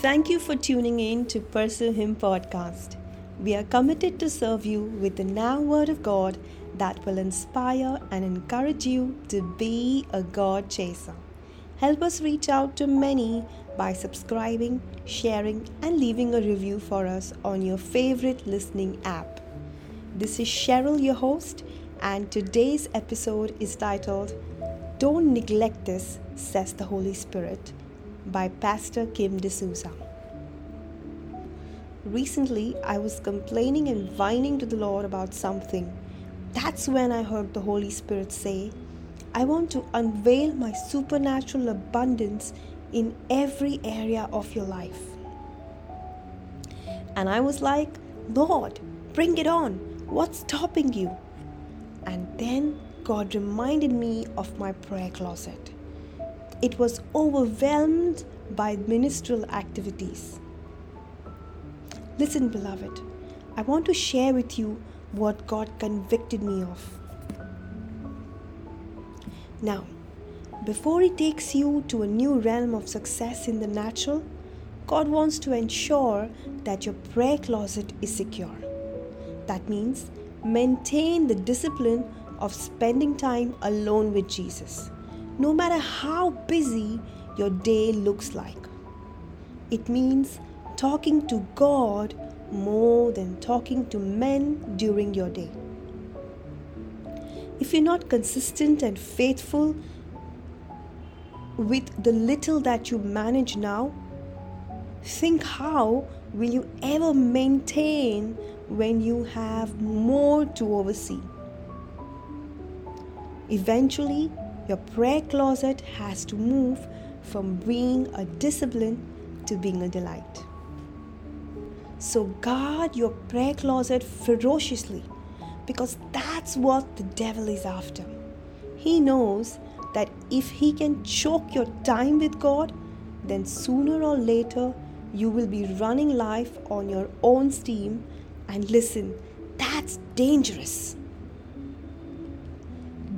Thank you for tuning in to Pursue Him podcast. We are committed to serve you with the now Word of God that will inspire and encourage you to be a God chaser. Help us reach out to many by subscribing, sharing, and leaving a review for us on your favorite listening app. This is Cheryl, your host, and today's episode is titled Don't Neglect This, says the Holy Spirit by Pastor Kim D'Souza. Recently, I was complaining and whining to the Lord about something. That's when I heard the Holy Spirit say, I want to unveil my supernatural abundance in every area of your life. And I was like, Lord, bring it on. What's stopping you? And then God reminded me of my prayer closet it was overwhelmed by ministerial activities. Listen, beloved, I want to share with you what God convicted me of. Now, before He takes you to a new realm of success in the natural, God wants to ensure that your prayer closet is secure. That means maintain the discipline of spending time alone with Jesus no matter how busy your day looks like. It means talking to God more than talking to men during your day. If you're not consistent and faithful with the little that you manage now, think how will you ever maintain when you have more to oversee? Eventually, your prayer closet has to move from being a discipline to being a delight. So guard your prayer closet ferociously because that's what the devil is after. He knows that if he can choke your time with God, then sooner or later you will be running life on your own steam. And listen, that's dangerous.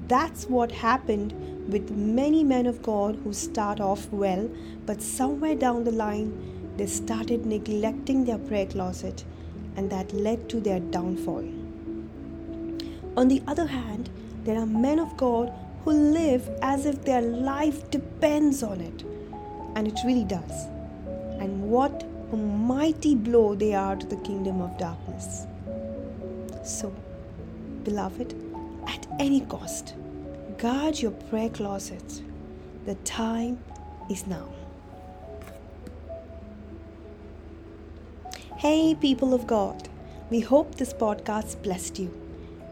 That's what happened with many men of God who start off well, but somewhere down the line, they started neglecting their prayer closet, and that led to their downfall. On the other hand, there are men of God who live as if their life depends on it, and it really does. And what a mighty blow they are to the kingdom of darkness. So, beloved, at any cost. Guard your prayer closet. The time is now. Hey, people of God, we hope this podcast blessed you.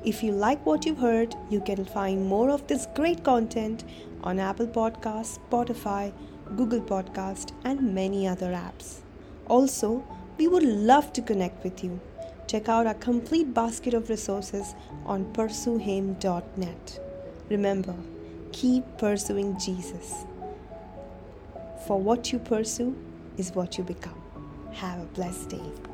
If you like what you've heard, you can find more of this great content on Apple Podcasts, Spotify, Google Podcast, and many other apps. Also, we would love to connect with you check out our complete basket of resources on pursuehim.net. Remember, keep pursuing Jesus. For what you pursue is what you become. Have a blessed day.